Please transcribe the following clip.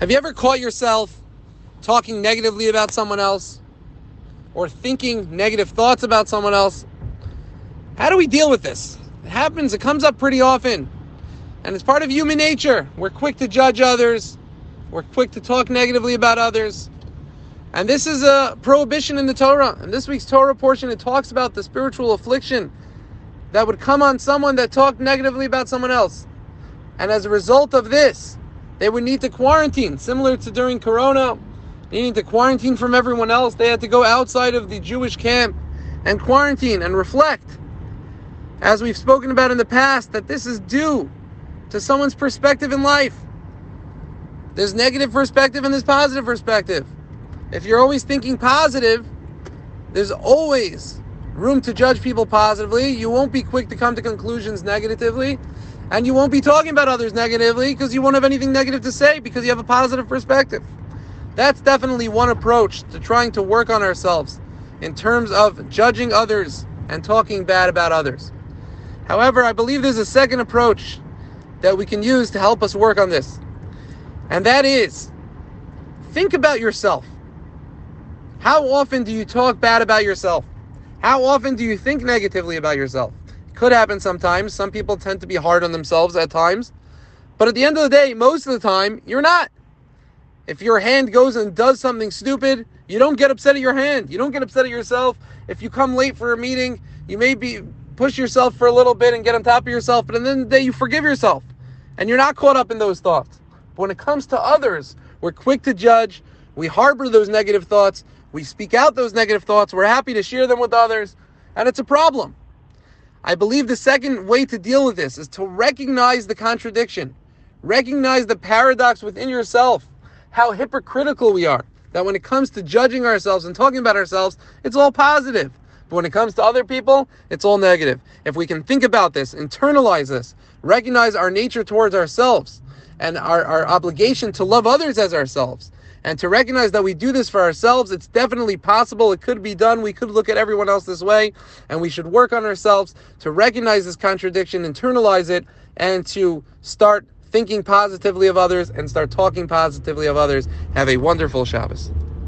Have you ever caught yourself talking negatively about someone else or thinking negative thoughts about someone else? How do we deal with this? It happens, it comes up pretty often. And it's part of human nature. We're quick to judge others, we're quick to talk negatively about others. And this is a prohibition in the Torah. In this week's Torah portion, it talks about the spiritual affliction that would come on someone that talked negatively about someone else. And as a result of this, they would need to quarantine, similar to during Corona, needing to quarantine from everyone else. They had to go outside of the Jewish camp and quarantine and reflect. As we've spoken about in the past, that this is due to someone's perspective in life. There's negative perspective and there's positive perspective. If you're always thinking positive, there's always room to judge people positively. You won't be quick to come to conclusions negatively. And you won't be talking about others negatively because you won't have anything negative to say because you have a positive perspective. That's definitely one approach to trying to work on ourselves in terms of judging others and talking bad about others. However, I believe there's a second approach that we can use to help us work on this. And that is think about yourself. How often do you talk bad about yourself? How often do you think negatively about yourself? Could happen sometimes. Some people tend to be hard on themselves at times. But at the end of the day, most of the time, you're not. If your hand goes and does something stupid, you don't get upset at your hand. You don't get upset at yourself. If you come late for a meeting, you may be push yourself for a little bit and get on top of yourself, but at the end of the day, you forgive yourself. And you're not caught up in those thoughts. But when it comes to others, we're quick to judge. We harbor those negative thoughts. We speak out those negative thoughts. We're happy to share them with others. And it's a problem. I believe the second way to deal with this is to recognize the contradiction, recognize the paradox within yourself, how hypocritical we are. That when it comes to judging ourselves and talking about ourselves, it's all positive. But when it comes to other people, it's all negative. If we can think about this, internalize this, recognize our nature towards ourselves and our, our obligation to love others as ourselves, and to recognize that we do this for ourselves, it's definitely possible. It could be done. We could look at everyone else this way, and we should work on ourselves to recognize this contradiction, internalize it, and to start thinking positively of others and start talking positively of others. Have a wonderful Shabbos.